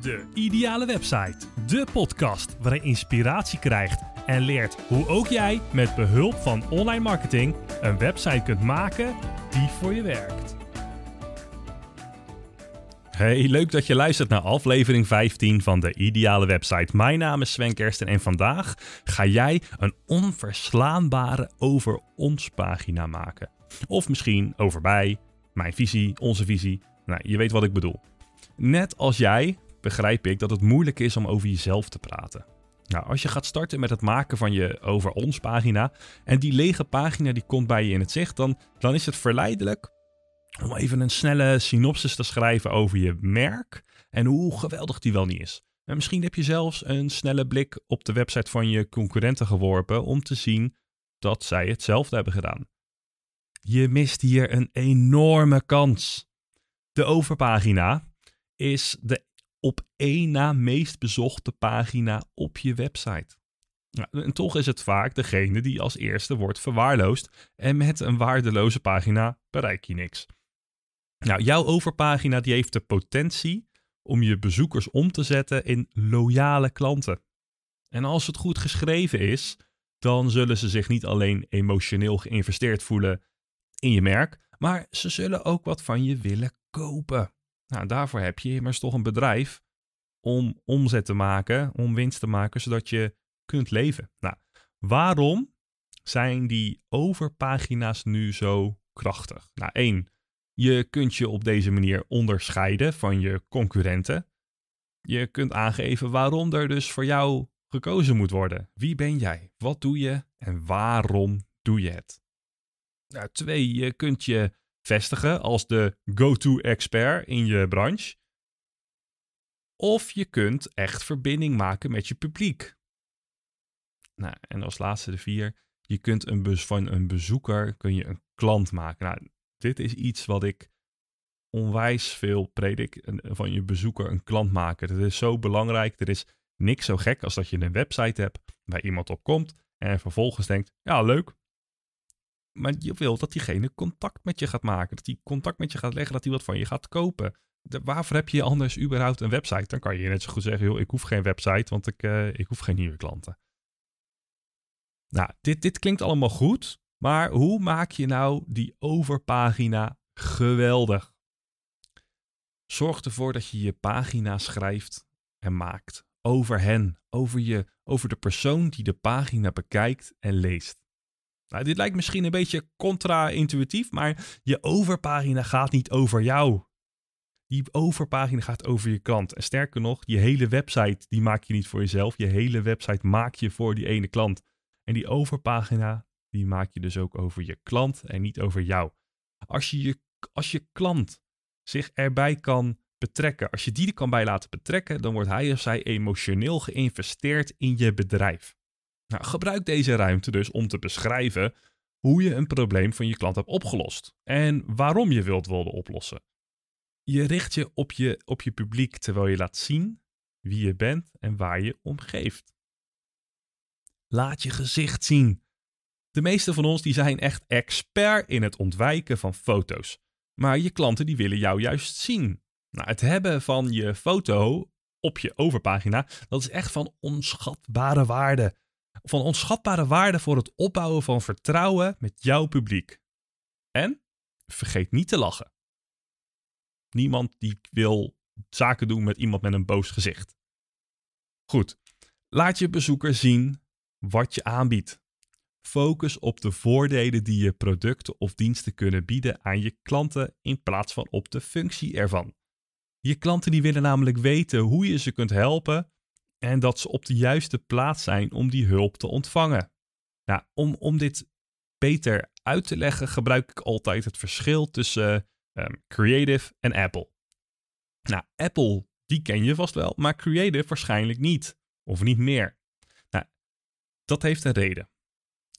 De Ideale Website. De podcast waarin je inspiratie krijgt en leert hoe ook jij met behulp van online marketing een website kunt maken die voor je werkt. Hey, leuk dat je luistert naar aflevering 15 van de Ideale Website. Mijn naam is Sven Kersten en vandaag ga jij een onverslaanbare over ons pagina maken. Of misschien over bij, mijn visie, onze visie. Nou, je weet wat ik bedoel. Net als jij begrijp ik dat het moeilijk is om over jezelf te praten. Nou, als je gaat starten met het maken van je over ons pagina en die lege pagina die komt bij je in het zicht, dan, dan is het verleidelijk om even een snelle synopsis te schrijven over je merk en hoe geweldig die wel niet is. En misschien heb je zelfs een snelle blik op de website van je concurrenten geworpen om te zien dat zij hetzelfde hebben gedaan. Je mist hier een enorme kans. De overpagina is de op één na meest bezochte pagina op je website. Nou, en toch is het vaak degene die als eerste wordt verwaarloosd en met een waardeloze pagina bereik je niks. Nou, jouw overpagina die heeft de potentie om je bezoekers om te zetten in loyale klanten. En als het goed geschreven is, dan zullen ze zich niet alleen emotioneel geïnvesteerd voelen in je merk, maar ze zullen ook wat van je willen kopen. Nou, daarvoor heb je immers toch een bedrijf om omzet te maken, om winst te maken, zodat je kunt leven. Nou, waarom zijn die overpagina's nu zo krachtig? Nou, één, je kunt je op deze manier onderscheiden van je concurrenten. Je kunt aangeven waarom er dus voor jou gekozen moet worden. Wie ben jij? Wat doe je? En waarom doe je het? Nou, twee, je kunt je vestigen als de go-to-expert in je branche. Of je kunt echt verbinding maken met je publiek. Nou, en als laatste de vier, je kunt een bus van een bezoeker kun je een klant maken. Nou, dit is iets wat ik onwijs veel predik. Van je bezoeker een klant maken. Dat is zo belangrijk. Er is niks zo gek als dat je een website hebt waar iemand op komt en vervolgens denkt, ja leuk, maar je wil dat diegene contact met je gaat maken. Dat hij contact met je gaat leggen, dat hij wat van je gaat kopen. Waarvoor heb je anders überhaupt een website? Dan kan je net zo goed zeggen, joh, ik hoef geen website, want ik, uh, ik hoef geen nieuwe klanten. Nou, dit, dit klinkt allemaal goed, maar hoe maak je nou die overpagina geweldig? Zorg ervoor dat je je pagina schrijft en maakt over hen, over, je, over de persoon die de pagina bekijkt en leest. Nou, dit lijkt misschien een beetje contra-intuïtief, maar je overpagina gaat niet over jou. Die overpagina gaat over je klant. En sterker nog, je hele website die maak je niet voor jezelf. Je hele website maak je voor die ene klant. En die overpagina die maak je dus ook over je klant en niet over jou. Als je, je, als je klant zich erbij kan betrekken, als je die er kan bij laten betrekken, dan wordt hij of zij emotioneel geïnvesteerd in je bedrijf. Nou, gebruik deze ruimte dus om te beschrijven hoe je een probleem van je klant hebt opgelost en waarom je wilt willen oplossen. Je richt je op, je op je publiek terwijl je laat zien wie je bent en waar je om geeft. Laat je gezicht zien. De meeste van ons die zijn echt expert in het ontwijken van foto's. Maar je klanten die willen jou juist zien. Nou, het hebben van je foto op je overpagina, dat is echt van onschatbare waarde van onschatbare waarde voor het opbouwen van vertrouwen met jouw publiek. En vergeet niet te lachen. Niemand die wil zaken doen met iemand met een boos gezicht. Goed, laat je bezoeker zien wat je aanbiedt. Focus op de voordelen die je producten of diensten kunnen bieden aan je klanten in plaats van op de functie ervan. Je klanten die willen namelijk weten hoe je ze kunt helpen en dat ze op de juiste plaats zijn om die hulp te ontvangen. Nou, om, om dit beter uit te leggen, gebruik ik altijd het verschil tussen ehm, Creative en Apple. Nou, Apple, die ken je vast wel, maar Creative waarschijnlijk niet. Of niet meer. Nou, dat heeft een reden.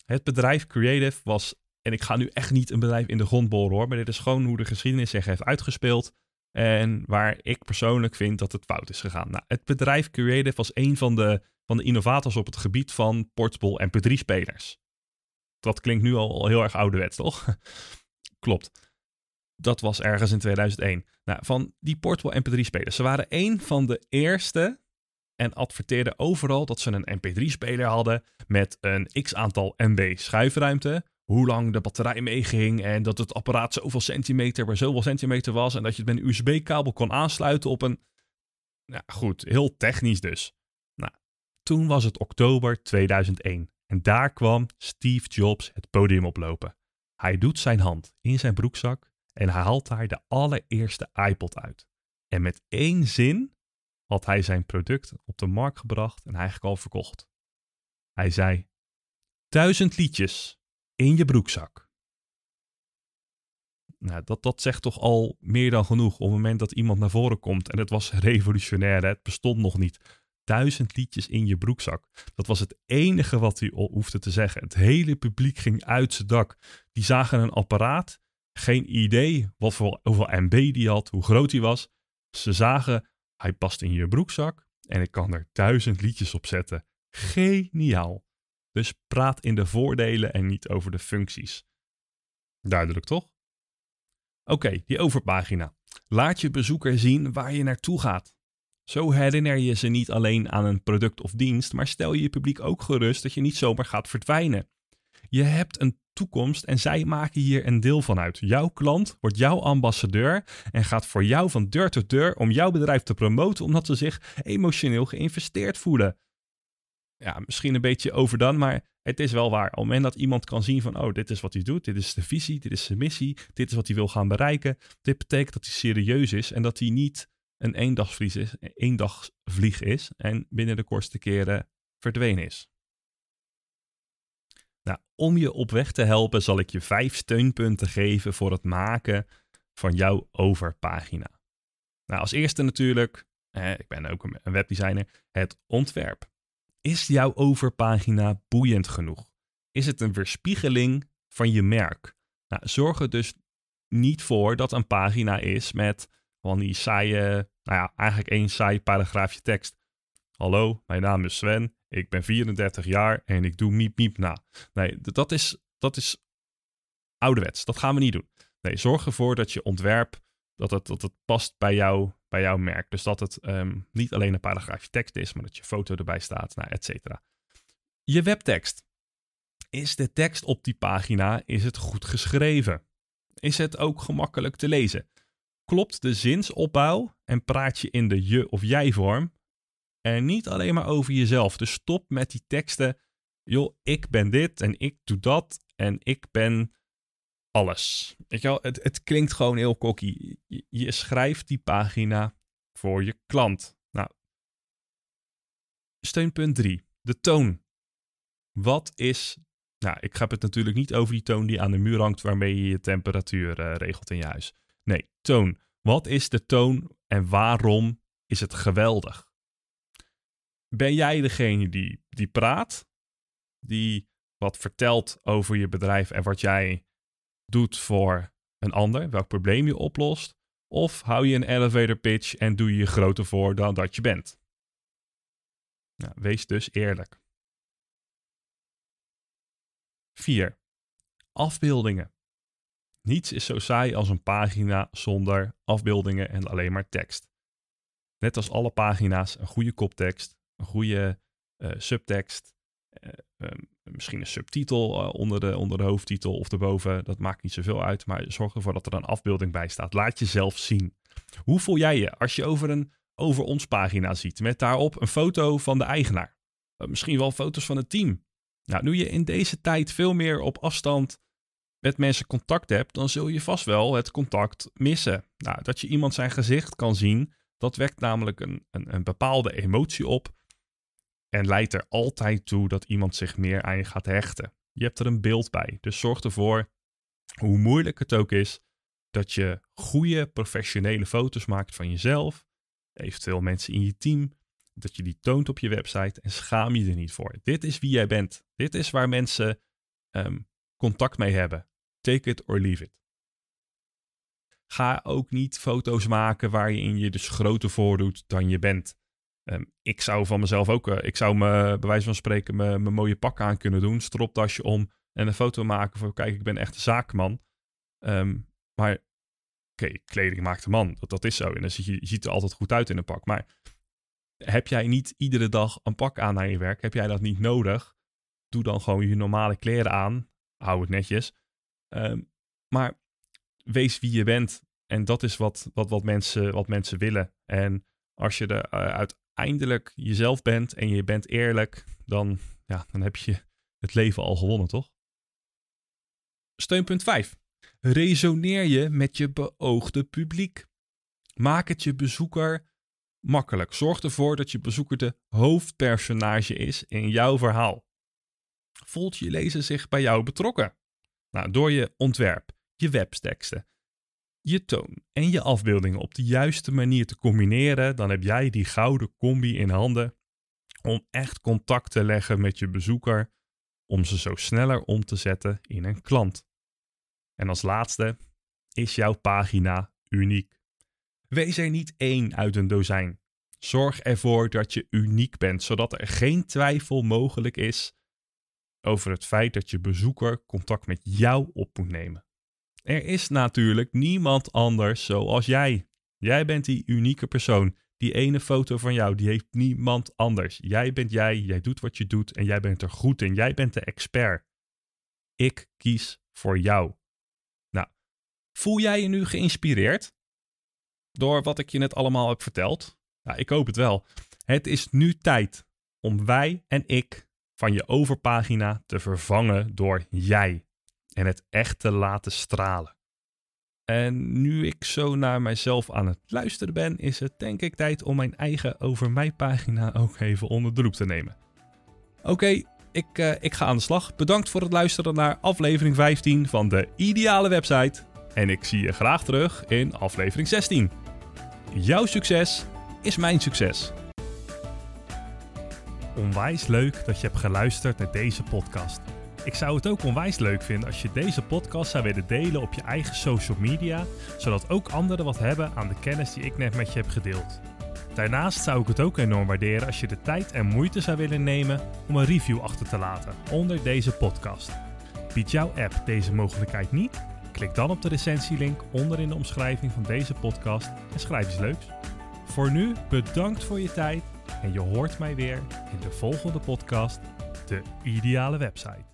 Het bedrijf Creative was, en ik ga nu echt niet een bedrijf in de grond boren hoor, maar dit is gewoon hoe de geschiedenis zich heeft uitgespeeld. En waar ik persoonlijk vind dat het fout is gegaan. Nou, het bedrijf Creative was een van de, van de innovators op het gebied van portable MP3-spelers. Dat klinkt nu al, heel erg ouderwets, toch? Klopt. Dat was ergens in 2001. Nou, van die portable MP3-spelers. Ze waren een van de eerste en adverteerden overal dat ze een MP3-speler hadden met een x aantal MB schuifruimte. Hoe lang de batterij meeging en dat het apparaat zoveel centimeter bij zoveel centimeter was. En dat je het met een USB-kabel kon aansluiten op een. Nou goed, heel technisch dus. Nou, toen was het oktober 2001 en daar kwam Steve Jobs het podium oplopen. Hij doet zijn hand in zijn broekzak en hij haalt daar de allereerste iPod uit. En met één zin had hij zijn product op de markt gebracht en eigenlijk al verkocht. Hij zei: Duizend liedjes in je broekzak. Nou, dat, dat zegt toch al meer dan genoeg op het moment dat iemand naar voren komt. En het was revolutionair, het bestond nog niet. Duizend liedjes in je broekzak. Dat was het enige wat hij hoefde te zeggen. Het hele publiek ging uit zijn dak. Die zagen een apparaat, geen idee wat voor, hoeveel MB die had, hoe groot hij was. Ze zagen hij past in je broekzak en ik kan er duizend liedjes op zetten. Geniaal. Dus praat in de voordelen en niet over de functies. Duidelijk toch? Oké, die overpagina. Laat je bezoeker zien waar je naartoe gaat. Zo herinner je ze niet alleen aan een product of dienst, maar stel je je publiek ook gerust dat je niet zomaar gaat verdwijnen. Je hebt een toekomst en zij maken hier een deel van uit. Jouw klant wordt jouw ambassadeur en gaat voor jou van deur tot deur om jouw bedrijf te promoten omdat ze zich emotioneel geïnvesteerd voelen. Ja, misschien een beetje overdone, maar het is wel waar. Op het moment dat iemand kan zien van, oh, dit is wat hij doet, dit is de visie, dit is zijn missie, dit is wat hij wil gaan bereiken. Dit betekent dat hij serieus is en dat hij niet een eendagsvlieg is, eendagsvlieg is en binnen de kortste keren verdwenen is. Nou, om je op weg te helpen zal ik je vijf steunpunten geven voor het maken van jouw overpagina. Nou, als eerste natuurlijk, ik ben ook een webdesigner, het ontwerp. Is jouw overpagina boeiend genoeg? Is het een weerspiegeling van je merk? Nou, zorg er dus niet voor dat een pagina is met van die saaie, nou ja, eigenlijk één saai paragraafje tekst. Hallo, mijn naam is Sven ik ben 34 jaar en ik doe miep miep na. Nee, dat is, dat is ouderwets. Dat gaan we niet doen. Nee, zorg ervoor dat je ontwerp, dat het, dat het past bij, jou, bij jouw merk. Dus dat het ehm, niet alleen een paragraafje tekst is, maar dat je foto erbij staat, nou, et cetera. Je webtekst. Is de tekst op die pagina, is het goed geschreven? Is het ook gemakkelijk te lezen? Klopt de zinsopbouw en praat je in de je of jij vorm en niet alleen maar over jezelf. Dus stop met die teksten. Joh, ik ben dit en ik doe dat en ik ben alles. Weet je wel, het, het klinkt gewoon heel cocky. Je, schrijft die pagina voor je klant. Nou, steunpunt 3. De toon. Wat is. Nou, ik heb het natuurlijk niet over die toon die aan de muur hangt waarmee je je temperatuur uh, regelt in je huis. Nee, toon. Wat is de toon en waarom is het geweldig? ben jij degene die, die praat, die wat vertelt over je bedrijf en wat jij doet voor een ander, welk probleem je oplost? Of hou je een elevator pitch en doe je je groter voor dan dat je bent? Nou, wees dus eerlijk. 4. Afbeeldingen. Niets is zo saai als een pagina zonder afbeeldingen en alleen maar tekst. Net als alle pagina's een goede koptekst, een goede uh, subtekst. Uh, um, misschien een subtitel uh, onder, de, onder de hoofdtitel of erboven. Dat maakt niet zoveel uit. Maar zorg ervoor dat er een afbeelding bij staat. Laat jezelf zien. Hoe voel jij je als je over een over ons pagina ziet? Met daarop een foto van de eigenaar. misschien wel foto's van het team. Nou, nu je in deze tijd veel meer op afstand met mensen contact hebt, dan zul je vast wel het contact missen. Nou, dat je iemand zijn gezicht kan zien, dat wekt namelijk een, een, een bepaalde emotie op en leidt er altijd toe dat iemand zich meer aan je gaat hechten. Je hebt er een beeld bij. Dus zorg ervoor, hoe moeilijk het ook is, dat je goede professionele foto's maakt van jezelf, eventueel mensen in je team, dat je die toont op je website en schaam je er niet voor. Dit is wie jij bent. Dit is waar mensen ehm, contact mee hebben. Take it or leave it. Ga ook niet foto's maken waar je in je dus groter voordoet dan je bent. Ehm, ik zou van mezelf ook, uh, ik zou me bij wijze van spreken mijn mooie pak aan kunnen doen, stropdasje om en een foto maken van kijk, ik ben echt een zaakman. Um, maar oké, kleding maakt de man. Dat, dat is zo. En dan zie je, je ziet er altijd goed uit in een pak. Maar heb jij niet iedere dag een pak aan naar je werk? Heb jij dat niet nodig? Doe dan gewoon je normale kleren aan. Hou het netjes. Ehm, maar wees wie je bent. En dat is wat, wat, wat, mensen, wat mensen willen. En als je er uiteindelijk jezelf bent en je bent eerlijk, dan, ja, dan heb je het leven al gewonnen, toch? Steunpunt 5. Resoneer je met je beoogde publiek. Maak het je bezoeker makkelijk. Zorg ervoor dat je bezoeker de hoofdpersonage is in jouw verhaal. Voelt je lezer zich bij jou betrokken? Nou, door je ontwerp, je webteksten, je toon en je afbeeldingen op de juiste manier te combineren, dan heb jij die gouden combi in handen om echt contact te leggen met je bezoeker, om ze zo sneller om te zetten in een klant. En als laatste is jouw pagina uniek. Wees er niet één uit een dozijn. Zorg ervoor dat je uniek bent, zodat er geen twijfel mogelijk is over het feit dat je bezoeker contact met jou op moet nemen. Er is natuurlijk niemand anders zoals jij. Jij bent die unieke persoon. Die ene foto van jou, die heeft niemand anders. Jij bent jij, jij doet wat je doet en jij bent er goed in. Jij bent de expert. Ik kies voor jou. Nou, voel jij je nu geïnspireerd door wat ik je net allemaal heb verteld? Nou, ik hoop het wel. Het is nu tijd om wij en ik van je overpagina te vervangen door jij en het echt te laten stralen. En nu ik zo naar mijzelf aan het luisteren ben, is het denk ik tijd om mijn eigen over mij pagina ook even onder de loep te nemen. Oké, ik, uh, ik ga aan de slag. Bedankt voor het luisteren naar aflevering 15 van de Ideale Website. En ik zie je graag terug in aflevering 16. Jouw succes is mijn succes. Onwijs leuk dat je hebt geluisterd naar deze podcast. Ik zou het ook onwijs leuk vinden als je deze podcast zou willen delen op je eigen social media, zodat ook anderen wat hebben aan de kennis die ik net met je heb gedeeld. Daarnaast zou ik het ook enorm waarderen als je de tijd en moeite zou willen nemen om een review achter te laten onder deze podcast. Biedt jouw app deze mogelijkheid niet? Klik dan op de recensielink onder in de omschrijving van deze podcast en schrijf iets leuks. Voor nu bedankt voor je tijd en je hoort mij weer in de volgende podcast, de ideale website.